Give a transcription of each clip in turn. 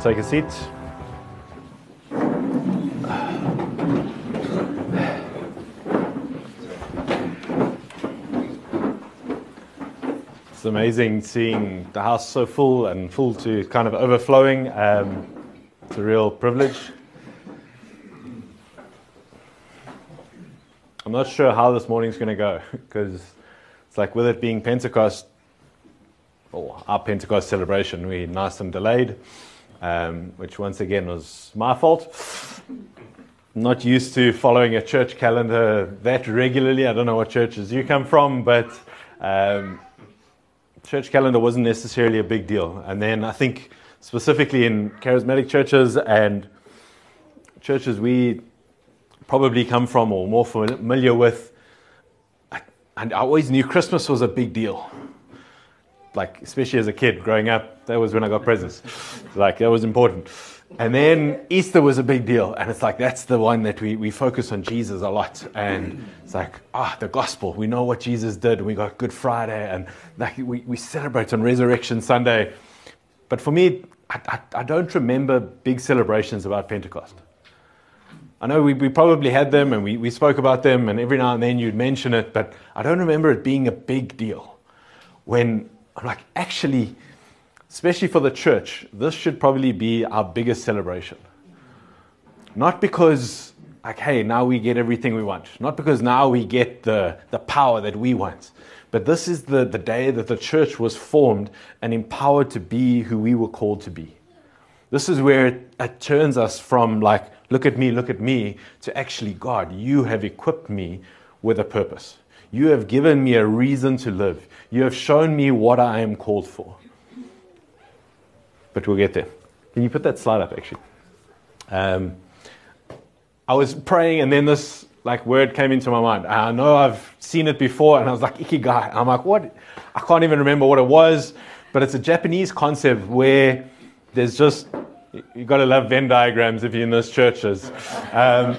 take a seat. It's amazing seeing the house so full and full to kind of overflowing. Um, it's a real privilege. I'm not sure how this morning's going to go because it's like with it being Pentecost, or our Pentecost celebration, we nice and delayed, um, which once again was my fault. Not used to following a church calendar that regularly. I don't know what churches you come from, but um, church calendar wasn't necessarily a big deal. And then I think specifically in charismatic churches and churches we probably come from or more familiar with, and I always knew Christmas was a big deal like especially as a kid growing up, that was when I got presents. like that was important. And then Easter was a big deal, and it's like that's the one that we, we focus on Jesus a lot. And it's like, ah, the gospel. We know what Jesus did. We got Good Friday, and like we, we celebrate on Resurrection Sunday. But for me, I, I, I don't remember big celebrations about Pentecost. I know we, we probably had them and we, we spoke about them, and every now and then you'd mention it, but I don't remember it being a big deal. When I'm like, actually, especially for the church, this should probably be our biggest celebration. Not because, like, hey, now we get everything we want. Not because now we get the, the power that we want. But this is the, the day that the church was formed and empowered to be who we were called to be. This is where it, it turns us from, like, look at me, look at me, to actually, God, you have equipped me with a purpose. You have given me a reason to live. You have shown me what I am called for. But we'll get there. Can you put that slide up, actually? Um, I was praying, and then this like word came into my mind. I know I've seen it before, and I was like ikigai. I'm like, what? I can't even remember what it was, but it's a Japanese concept where there's just you've got to love Venn diagrams if you're in those churches. Um,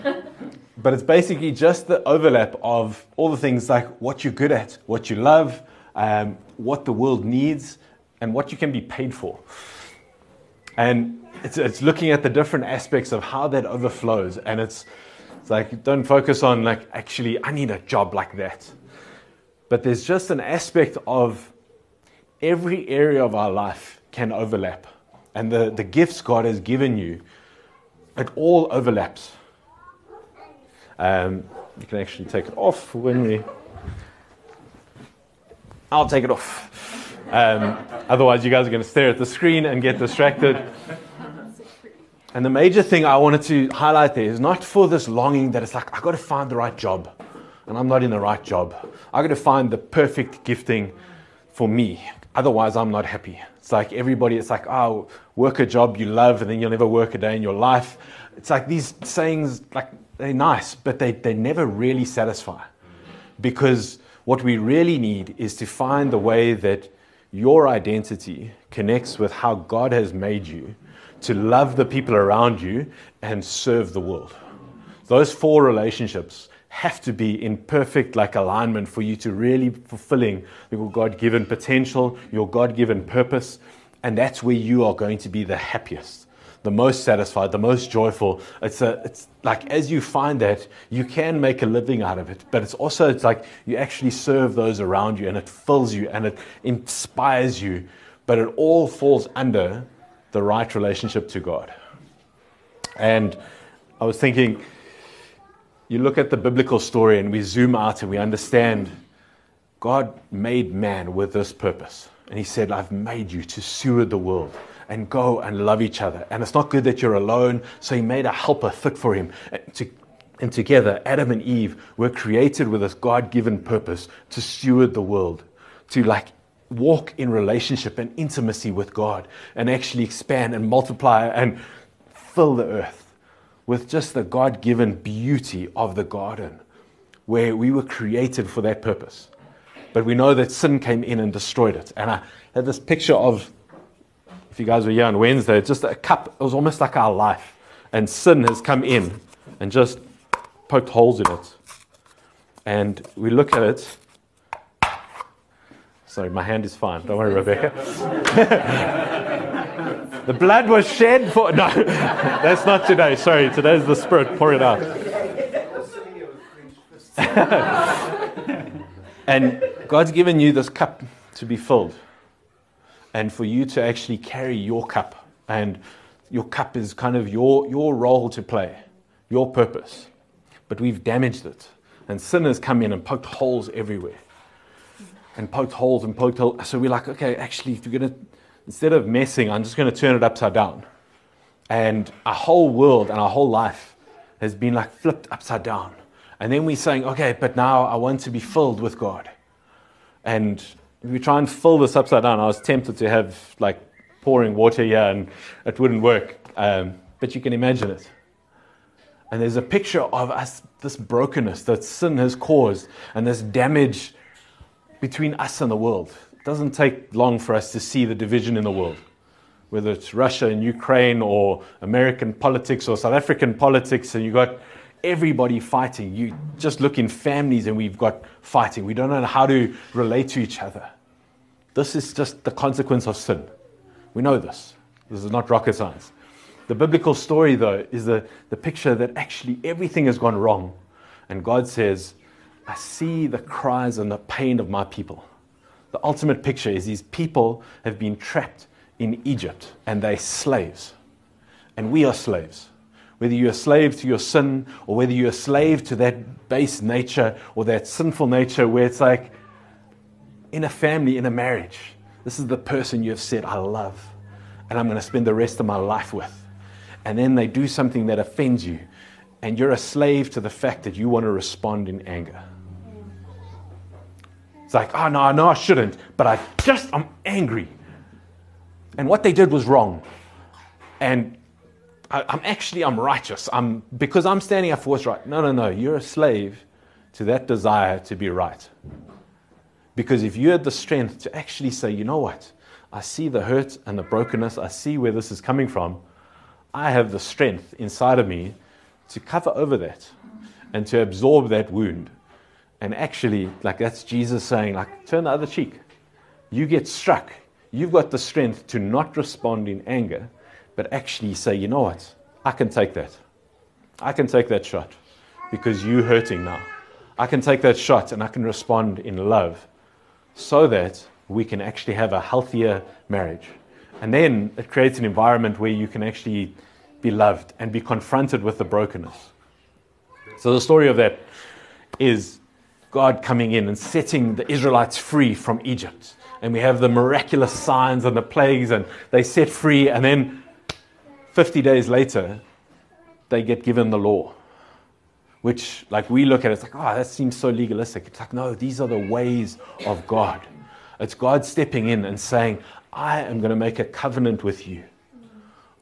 but it's basically just the overlap of all the things like what you're good at, what you love, um, what the world needs, and what you can be paid for. And it's, it's looking at the different aspects of how that overflows. And it's, it's like, don't focus on, like, actually, I need a job like that. But there's just an aspect of every area of our life can overlap. And the, the gifts God has given you, it all overlaps. Um, you can actually take it off when we. I'll take it off. Um, otherwise, you guys are going to stare at the screen and get distracted. And the major thing I wanted to highlight there is not for this longing that it's like, I've got to find the right job, and I'm not in the right job. I've got to find the perfect gifting for me. Otherwise, I'm not happy. It's like everybody, it's like, oh, work a job you love, and then you'll never work a day in your life. It's like these sayings, like they're nice, but they, they never really satisfy. Because what we really need is to find the way that your identity connects with how God has made you to love the people around you and serve the world. Those four relationships have to be in perfect like alignment for you to really fulfilling your God-given potential, your God-given purpose, and that's where you are going to be the happiest the most satisfied, the most joyful. It's, a, it's like as you find that, you can make a living out of it. But it's also it's like you actually serve those around you and it fills you and it inspires you. But it all falls under the right relationship to God. And I was thinking, you look at the biblical story and we zoom out and we understand God made man with this purpose. And he said, I've made you to steward the world and go and love each other. And it's not good that you're alone, so he made a helper fit for him. Uh, and together, Adam and Eve were created with this God given purpose to steward the world, to like walk in relationship and intimacy with God, and actually expand and multiply and fill the earth with just the God given beauty of the garden, where we were created for that purpose. But we know that sin came in and destroyed it. And I had this picture of if you guys were here on Wednesday, just a cup, it was almost like our life. And sin has come in and just poked holes in it. And we look at it. Sorry, my hand is fine. Don't worry, Rebecca. The blood was shed for. No, that's not today. Sorry, today's the Spirit. Pour it out. and God's given you this cup to be filled, and for you to actually carry your cup. And your cup is kind of your, your role to play, your purpose. But we've damaged it. And sin has come in and poked holes everywhere. And poked holes and poked holes. So we're like, okay, actually, if you're going to, instead of messing, I'm just going to turn it upside down. And our whole world and our whole life has been like flipped upside down. And then we're saying, okay, but now I want to be filled with God. And if we try and fill this upside down, I was tempted to have like pouring water here and it wouldn't work. Um, but you can imagine it. And there's a picture of us, this brokenness that sin has caused and this damage between us and the world. It doesn't take long for us to see the division in the world, whether it's Russia and Ukraine or American politics or South African politics, and you've got everybody fighting. You just look in families and we've got fighting. We don't know how to relate to each other. This is just the consequence of sin. We know this. This is not rocket science. The biblical story, though, is the, the picture that actually everything has gone wrong. And God says, I see the cries and the pain of my people. The ultimate picture is these people have been trapped in Egypt and they're slaves. And we are slaves whether you're a slave to your sin or whether you're a slave to that base nature or that sinful nature where it's like in a family, in a marriage, this is the person you have said, I love, and I'm going to spend the rest of my life with. And then they do something that offends you, and you're a slave to the fact that you want to respond in anger. It's like, oh no, no, I shouldn't, but I just, I'm angry. And what they did was wrong. And I, am actually I'm righteous. I'm because I'm standing up for what's right. No, no, no. You're a slave to that desire to be right. Because if you had the strength to actually say, you know what, I see the hurt and the brokenness, I see where this is coming from, I have the strength inside of me to cover over that and to absorb that wound. And actually, like that's Jesus saying, like, turn the other cheek. You get struck. You've got the strength to not respond in anger, but actually say, you know what? I can take that. I can take that shot because you're hurting now. I can take that shot and I can respond in love so that we can actually have a healthier marriage. And then it creates an environment where you can actually be loved and be confronted with the brokenness. So the story of that is God coming in and setting the Israelites free from Egypt. And we have the miraculous signs and the plagues, and they set free, and then 50 days later, they get given the law, which, like, we look at it, it's like, oh, that seems so legalistic. It's like, no, these are the ways of God. It's God stepping in and saying, I am going to make a covenant with you.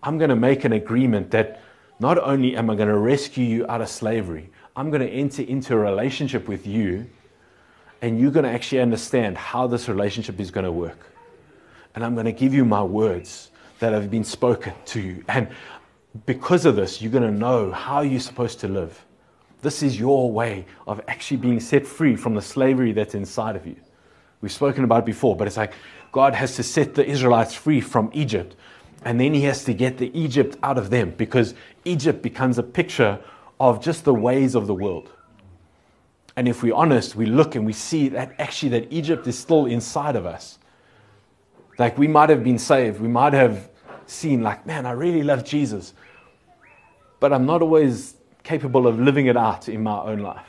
I'm going to make an agreement that not only am I going to rescue you out of slavery, I'm going to enter into a relationship with you, and you're going to actually understand how this relationship is going to work. And I'm going to give you my words that have been spoken to you. And because of this, you're going to know how you're supposed to live. This is your way of actually being set free from the slavery that's inside of you. We've spoken about it before, but it's like God has to set the Israelites free from Egypt, and then He has to get the Egypt out of them because Egypt becomes a picture of just the ways of the world. And if we're honest, we look and we see that actually that Egypt is still inside of us. Like we might have been saved. We might have seen, like, man, I really love Jesus. But I'm not always capable of living it out in my own life.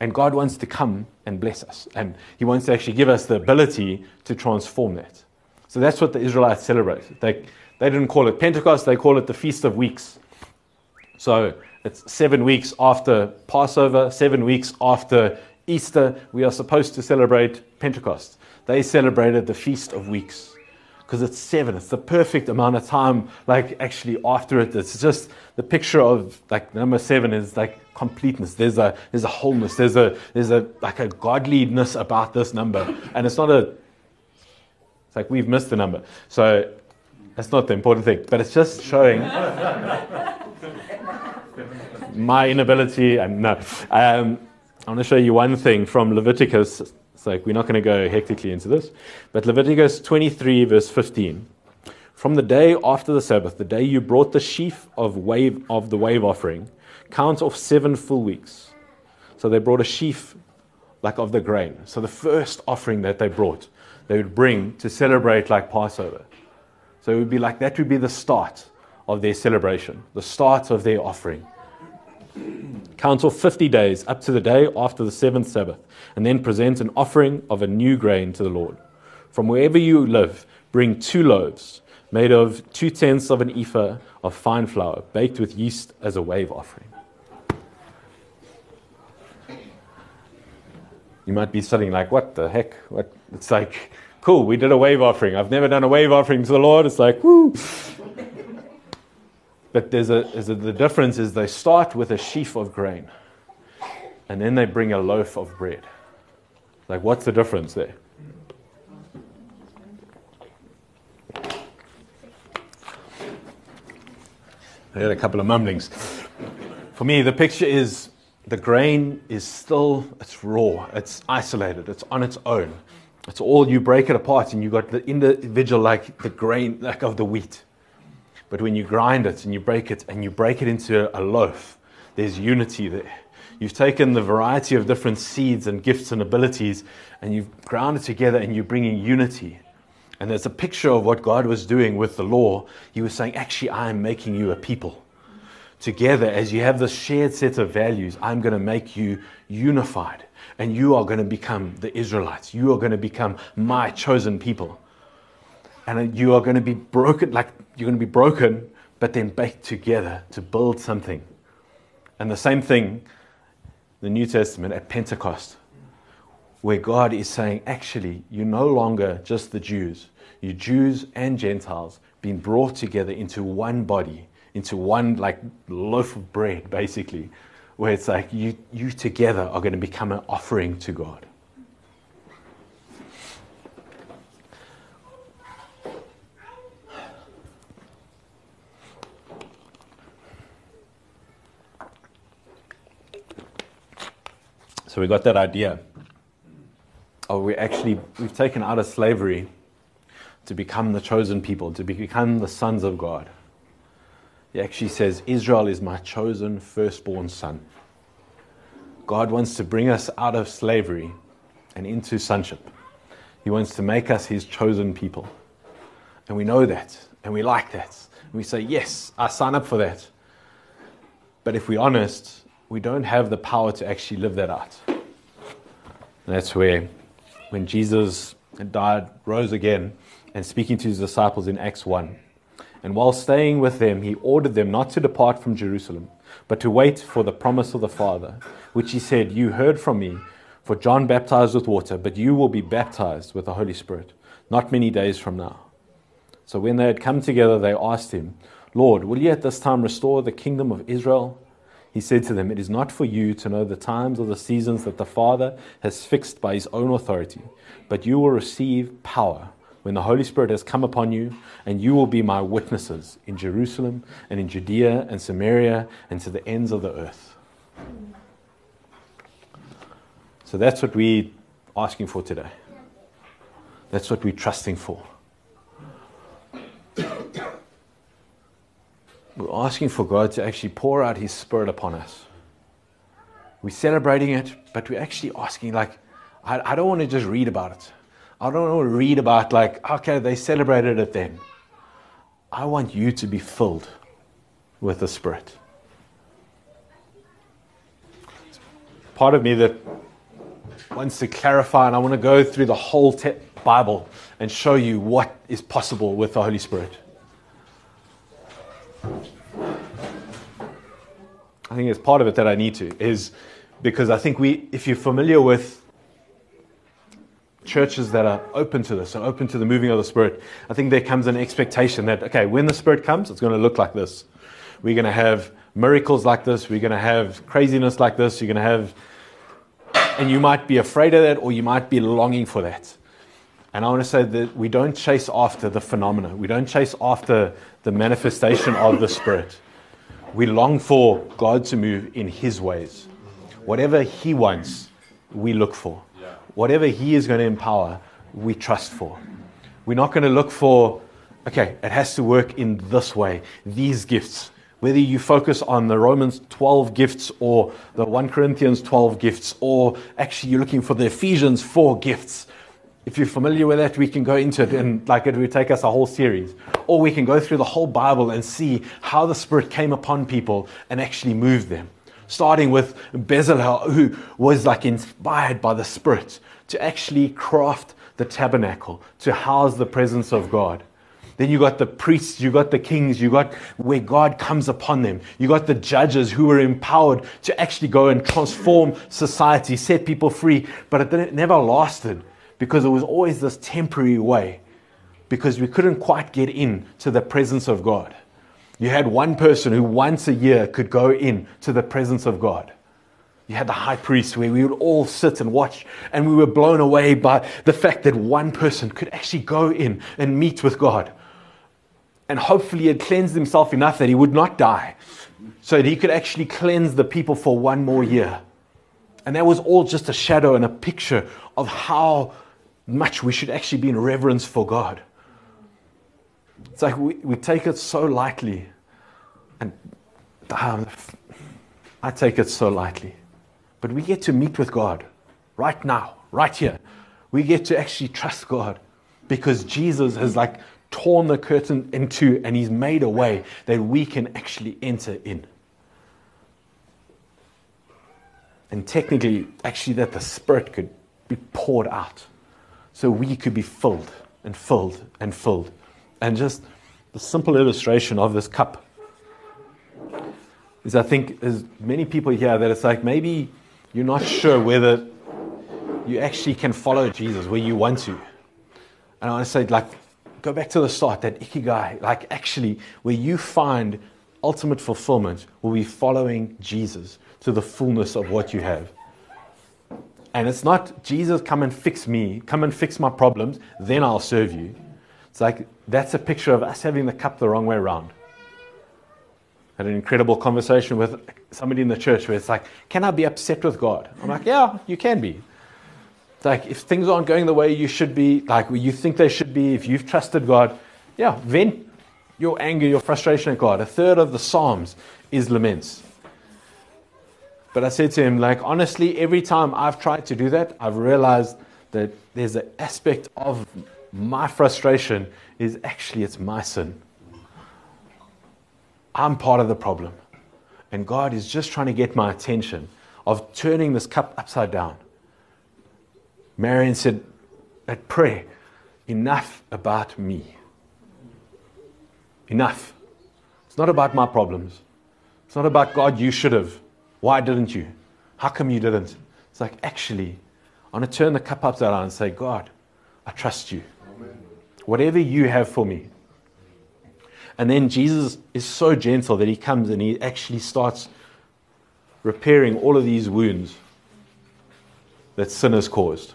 And God wants to come and bless us. And He wants to actually give us the ability to transform that. So that's what the Israelites celebrate. They, they didn't call it Pentecost, they call it the Feast of Weeks. So it's seven weeks after Passover, seven weeks after Easter. We are supposed to celebrate Pentecost they celebrated the Feast of Weeks because it's seven. It's the perfect amount of time, like actually after it. It's just the picture of like number seven is like completeness. There's a there's a wholeness. There's a there's a like a godliness about this number. And it's not a it's like we've missed the number. So that's not the important thing. But it's just showing my inability and no. Um, I want to show you one thing from Leviticus it's like we're not going to go hectically into this. But Leviticus 23, verse 15. From the day after the Sabbath, the day you brought the sheaf of wave of the wave offering, count off seven full weeks. So they brought a sheaf like of the grain. So the first offering that they brought, they would bring to celebrate like Passover. So it would be like that would be the start of their celebration, the start of their offering. Count off 50 days up to the day after the seventh Sabbath, and then present an offering of a new grain to the Lord. From wherever you live, bring two loaves made of two tenths of an ephah of fine flour, baked with yeast as a wave offering. You might be sitting like, what the heck? What? It's like, cool, we did a wave offering. I've never done a wave offering to the Lord. It's like, woo. But there's a, there's a, the difference is they start with a sheaf of grain and then they bring a loaf of bread. Like, what's the difference there? I had a couple of mumblings. For me, the picture is the grain is still, it's raw, it's isolated, it's on its own. It's all, you break it apart and you got the individual, like the grain, like of the wheat. But when you grind it and you break it and you break it into a loaf, there's unity there. You've taken the variety of different seeds and gifts and abilities and you've ground it together and you're bringing unity. And there's a picture of what God was doing with the law. He was saying, Actually, I am making you a people. Together, as you have this shared set of values, I'm going to make you unified. And you are going to become the Israelites. You are going to become my chosen people. And you are going to be broken, like you're going to be broken, but then baked together to build something. And the same thing, the New Testament at Pentecost where God is saying, actually, you're no longer just the Jews. You Jews and Gentiles being brought together into one body, into one like loaf of bread, basically, where it's like you, you together are going to become an offering to God. So we got that idea or we actually we've taken out of slavery to become the chosen people, to become the sons of God. He actually says, Israel is my chosen firstborn son. God wants to bring us out of slavery and into sonship. He wants to make us his chosen people. And we know that, and we like that. And we say, Yes, I sign up for that. But if we're honest, we don't have the power to actually live that out. And that's where when Jesus had died, rose again, and speaking to his disciples in Acts 1. And while staying with them, he ordered them not to depart from Jerusalem, but to wait for the promise of the Father, which he said, You heard from me, for John baptized with water, but you will be baptized with the Holy Spirit, not many days from now. So when they had come together, they asked him, Lord, will you at this time restore the kingdom of Israel? He said to them, It is not for you to know the times or the seasons that the Father has fixed by his own authority, but you will receive power when the Holy Spirit has come upon you, and you will be my witnesses in Jerusalem and in Judea and Samaria and to the ends of the earth. So that's what we're asking for today. That's what we're trusting for. We're asking for God to actually pour out His Spirit upon us. We're celebrating it, but we're actually asking, like, I, I don't want to just read about it. I don't want to read about, like, okay, they celebrated it then. I want you to be filled with the Spirit. Part of me that wants to clarify, and I want to go through the whole te- Bible and show you what is possible with the Holy Spirit. I think it's part of it that I need to is because I think we, if you're familiar with churches that are open to this and open to the moving of the Spirit, I think there comes an expectation that, okay, when the Spirit comes, it's going to look like this. We're going to have miracles like this. We're going to have craziness like this. You're going to have, and you might be afraid of that or you might be longing for that. And I want to say that we don't chase after the phenomena. We don't chase after the manifestation of the Spirit. We long for God to move in His ways. Whatever He wants, we look for. Whatever He is going to empower, we trust for. We're not going to look for okay, it has to work in this way, these gifts. Whether you focus on the Romans 12 gifts or the 1 Corinthians 12 gifts, or actually you're looking for the Ephesians 4 gifts. If you're familiar with that, we can go into it and like it would take us a whole series. Or we can go through the whole Bible and see how the Spirit came upon people and actually moved them. Starting with Bezalel, who was like inspired by the Spirit to actually craft the tabernacle, to house the presence of God. Then you got the priests, you got the kings, you got where God comes upon them. You got the judges who were empowered to actually go and transform society, set people free. But it never lasted because it was always this temporary way because we couldn't quite get in to the presence of God. You had one person who once a year could go in to the presence of God. You had the high priest where we would all sit and watch, and we were blown away by the fact that one person could actually go in and meet with God and hopefully he had cleansed himself enough that he would not die, so that he could actually cleanse the people for one more year. And that was all just a shadow and a picture of how much we should actually be in reverence for God. It's like we, we take it so lightly. And um, I take it so lightly. But we get to meet with God right now, right here. We get to actually trust God because Jesus has like torn the curtain in two and he's made a way that we can actually enter in. And technically, actually, that the Spirit could be poured out so we could be filled and filled and filled. And just the simple illustration of this cup is I think there's many people here that it's like maybe you're not sure whether you actually can follow Jesus where you want to. And I want to say, like, go back to the start, that ikigai, like actually where you find ultimate fulfillment will be following Jesus to the fullness of what you have. And it's not Jesus, come and fix me, come and fix my problems, then I'll serve you. It's like that's a picture of us having the cup the wrong way around. I had an incredible conversation with somebody in the church where it's like, Can I be upset with God? I'm like, Yeah, you can be like if things aren't going the way you should be, like you think they should be, if you've trusted God, yeah, vent your anger, your frustration at God. A third of the Psalms is laments. But I said to him, like, honestly, every time I've tried to do that, I've realized that there's an aspect of my frustration is actually it's my sin. I'm part of the problem. And God is just trying to get my attention of turning this cup upside down. Marion said, at prayer, enough about me. Enough. It's not about my problems. It's not about God, you should have. Why didn't you? How come you didn't? It's like, actually, I want to turn the cup upside down and say, God, I trust you. Whatever you have for me. And then Jesus is so gentle that he comes and he actually starts repairing all of these wounds that sin has caused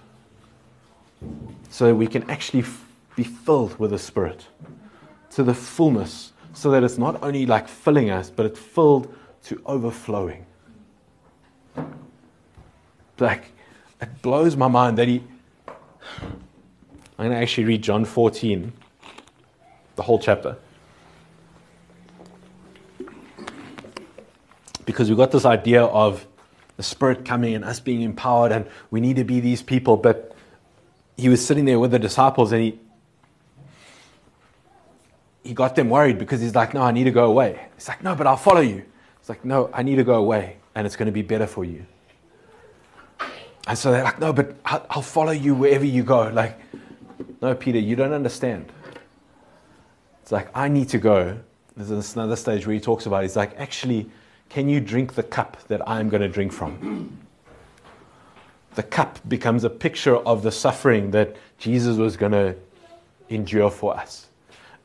so we can actually f- be filled with the Spirit to the fullness, so that it's not only like filling us, but it's filled to overflowing. Like, it blows my mind that he. I'm going to actually read John 14, the whole chapter. Because we've got this idea of the Spirit coming and us being empowered, and we need to be these people, but he was sitting there with the disciples and he he got them worried because he's like, No, I need to go away. He's like, No, but I'll follow you. He's like, No, I need to go away and it's going to be better for you. And so they're like, No, but I'll follow you wherever you go. Like, no, Peter, you don't understand. It's like, I need to go. There's another stage where he talks about, he's like, Actually, can you drink the cup that I'm going to drink from? the cup becomes a picture of the suffering that Jesus was going to endure for us.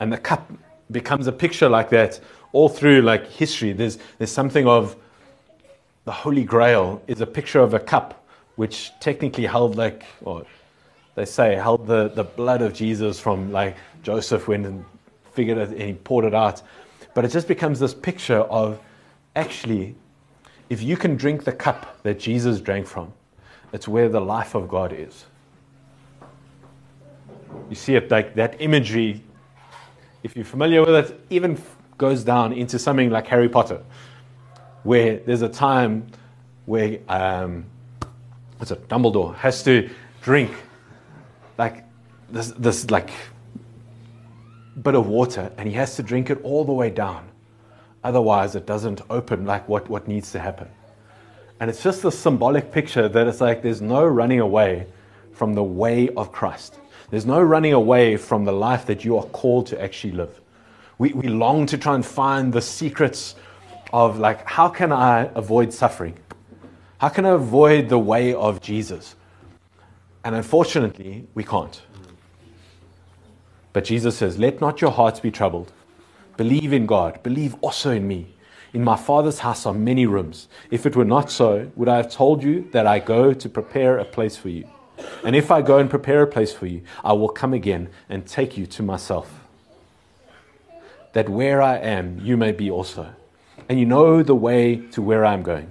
And the cup becomes a picture like that all through like history. There's, there's something of the Holy Grail is a picture of a cup which technically held like, or they say held the, the blood of Jesus from like Joseph went and figured it and he poured it out. But it just becomes this picture of actually, if you can drink the cup that Jesus drank from, it's where the life of God is. You see it like that imagery if you're familiar with it, even goes down into something like Harry Potter, where there's a time where um, what's it, Dumbledore has to drink like this, this like bit of water, and he has to drink it all the way down. Otherwise, it doesn't open like what, what needs to happen. And it's just a symbolic picture that it's like there's no running away from the way of Christ. There's no running away from the life that you are called to actually live. We, we long to try and find the secrets of, like, how can I avoid suffering? How can I avoid the way of Jesus? And unfortunately, we can't. But Jesus says, Let not your hearts be troubled. Believe in God. Believe also in me. In my Father's house are many rooms. If it were not so, would I have told you that I go to prepare a place for you? And if I go and prepare a place for you, I will come again and take you to myself. That where I am, you may be also. And you know the way to where I am going.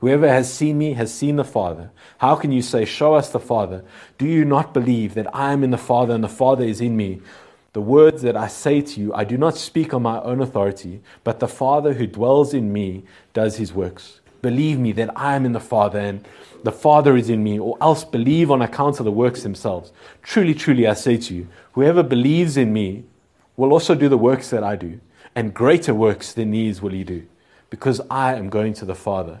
Whoever has seen me has seen the Father. How can you say, Show us the Father? Do you not believe that I am in the Father and the Father is in me? The words that I say to you, I do not speak on my own authority, but the Father who dwells in me does his works. Believe me that I am in the Father and the Father is in me, or else believe on account of the works themselves. Truly, truly, I say to you, whoever believes in me will also do the works that I do, and greater works than these will he do, because I am going to the Father.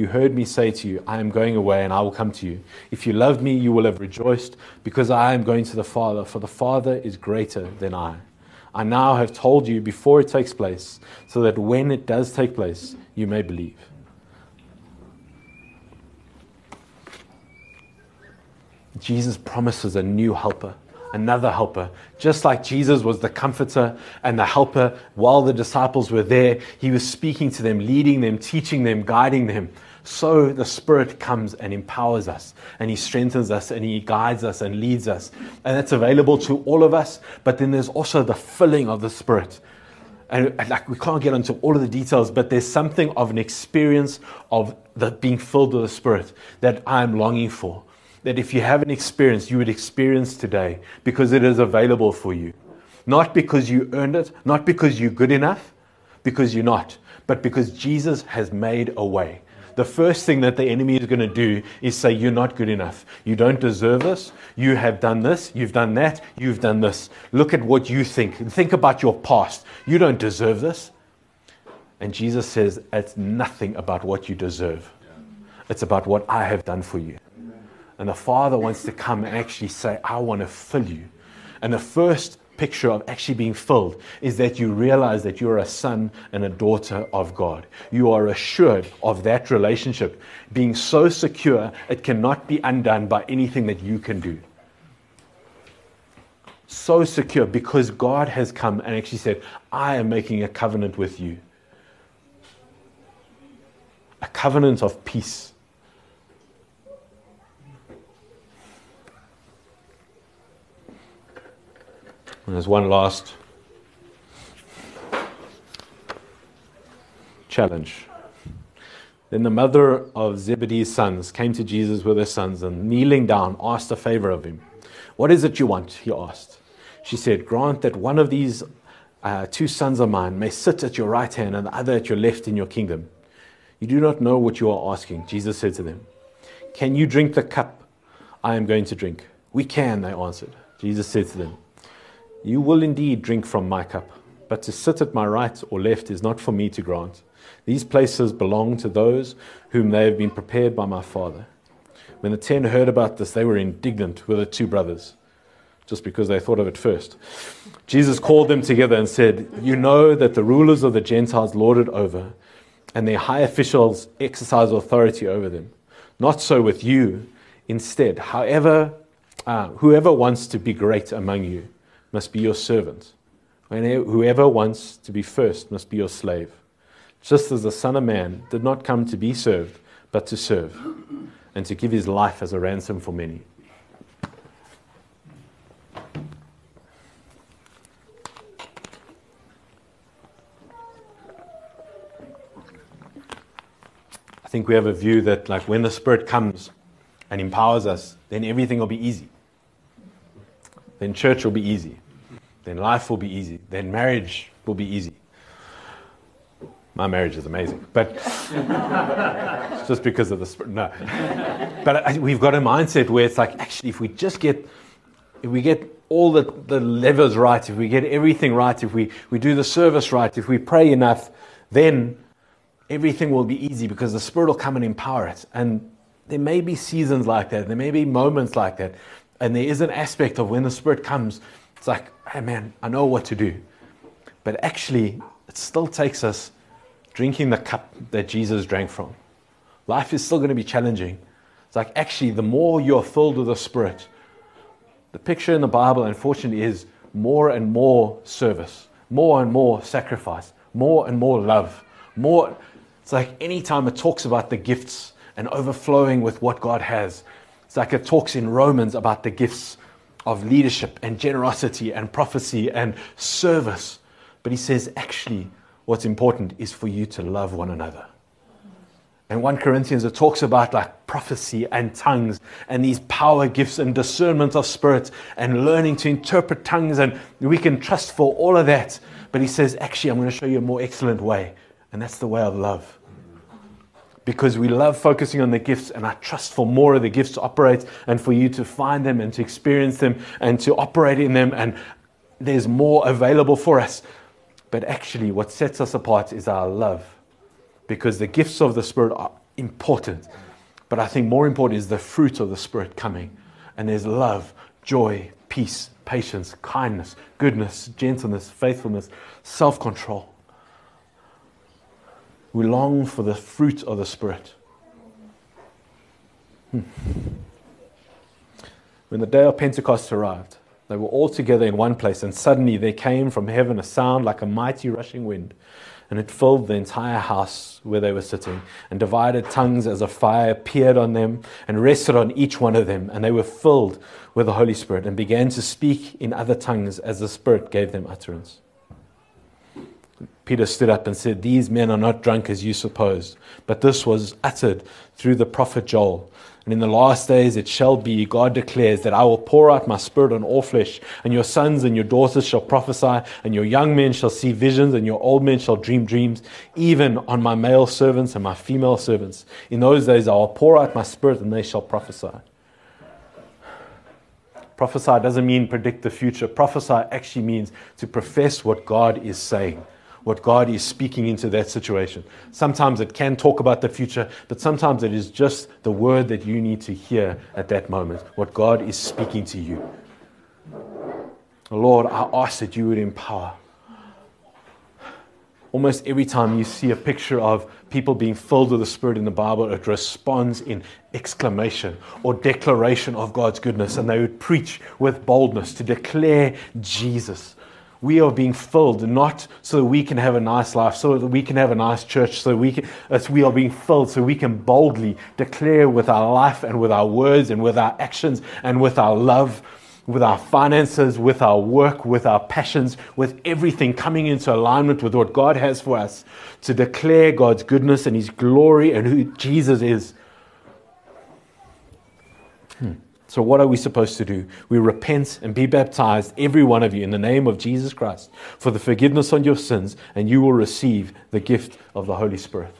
You heard me say to you, I am going away and I will come to you. If you loved me, you will have rejoiced, because I am going to the Father, for the Father is greater than I. I now have told you before it takes place, so that when it does take place, you may believe. Jesus promises a new helper, another helper. Just like Jesus was the comforter and the helper while the disciples were there, he was speaking to them, leading them, teaching them, guiding them so the Spirit comes and empowers us, and He strengthens us, and He guides us and leads us. And that's available to all of us, but then there's also the filling of the Spirit. And like we can't get into all of the details, but there's something of an experience of the being filled with the Spirit that I'm longing for. That if you haven't experienced, you would experience today because it is available for you. Not because you earned it, not because you're good enough, because you're not, but because Jesus has made a way the first thing that the enemy is going to do is say, You're not good enough. You don't deserve this. You have done this. You've done that. You've done this. Look at what you think. Think about your past. You don't deserve this. And Jesus says, It's nothing about what you deserve, it's about what I have done for you. And the Father wants to come and actually say, I want to fill you. And the first picture of actually being filled is that you realize that you're a son and a daughter of God. You are assured of that relationship being so secure it cannot be undone by anything that you can do. So secure because God has come and actually said, I am making a covenant with you. A covenant of peace And there's one last challenge. Then the mother of Zebedee's sons came to Jesus with her sons and kneeling down asked a favor of him. What is it you want? He asked. She said, Grant that one of these uh, two sons of mine may sit at your right hand and the other at your left in your kingdom. You do not know what you are asking. Jesus said to them, Can you drink the cup I am going to drink? We can, they answered. Jesus said to them, you will indeed drink from my cup, but to sit at my right or left is not for me to grant. These places belong to those whom they have been prepared by my Father. When the ten heard about this, they were indignant with the two brothers, just because they thought of it first. Jesus called them together and said, You know that the rulers of the Gentiles lord it over, and their high officials exercise authority over them. Not so with you. Instead, however, uh, whoever wants to be great among you must be your servant. Whoever wants to be first must be your slave. Just as the Son of Man did not come to be served, but to serve, and to give his life as a ransom for many. I think we have a view that, like, when the Spirit comes and empowers us, then everything will be easy then church will be easy. Then life will be easy. Then marriage will be easy. My marriage is amazing, but just because of the spirit. No, but we've got a mindset where it's like, actually, if we just get, if we get all the, the levers right, if we get everything right, if we, we do the service right, if we pray enough, then everything will be easy because the Spirit will come and empower it. And there may be seasons like that, there may be moments like that, and there is an aspect of when the Spirit comes, it's like, hey man, I know what to do. But actually, it still takes us drinking the cup that Jesus drank from. Life is still going to be challenging. It's like, actually, the more you're filled with the Spirit, the picture in the Bible, unfortunately, is more and more service, more and more sacrifice, more and more love. More, it's like anytime it talks about the gifts and overflowing with what God has, it talks in Romans about the gifts of leadership and generosity and prophecy and service. But he says, actually, what's important is for you to love one another. And 1 Corinthians, it talks about like prophecy and tongues and these power gifts and discernment of spirit and learning to interpret tongues. And we can trust for all of that. But he says, actually, I'm going to show you a more excellent way. And that's the way of love because we love focusing on the gifts and I trust for more of the gifts to operate and for you to find them and to experience them and to operate in them and there's more available for us. But actually what sets us apart is our love because the gifts of the Spirit are important. But I think more important is the fruit of the Spirit coming. And there's love, joy, peace, patience, kindness, goodness, gentleness, faithfulness, self control. We long for the fruit of the Spirit. Hmm. When the day of Pentecost arrived, they were all together in one place, and suddenly there came from heaven a sound like a mighty rushing wind, and it filled the entire house where they were sitting. And divided tongues as a fire appeared on them and rested on each one of them, and they were filled with the Holy Spirit and began to speak in other tongues as the Spirit gave them utterance. Peter stood up and said, These men are not drunk as you suppose, but this was uttered through the prophet Joel. And in the last days it shall be, God declares, that I will pour out my spirit on all flesh, and your sons and your daughters shall prophesy, and your young men shall see visions, and your old men shall dream dreams, even on my male servants and my female servants. In those days I will pour out my spirit, and they shall prophesy. Prophesy doesn't mean predict the future. Prophesy actually means to profess what God is saying what God is speaking into that situation. Sometimes it can talk about the future, but sometimes it is just the word that you need to hear at that moment, what God is speaking to you. Lord, I ask that you would empower. Almost every time you see a picture of people being filled with the Spirit in the Bible, it responds in exclamation or declaration of God's goodness, and they would preach with boldness to declare Jesus. We are being filled not so that we can have a nice life, so that we can have a nice church, so we can, we are being filled so we can boldly declare with our life and with our words and with our actions and with our love with our finances, with our work, with our passions, with everything coming into alignment with what God has for us to declare God's goodness and His glory and who Jesus is. Hmm. So, what are we supposed to do? We repent and be baptized, every one of you, in the name of Jesus Christ, for the forgiveness of your sins, and you will receive the gift of the Holy Spirit.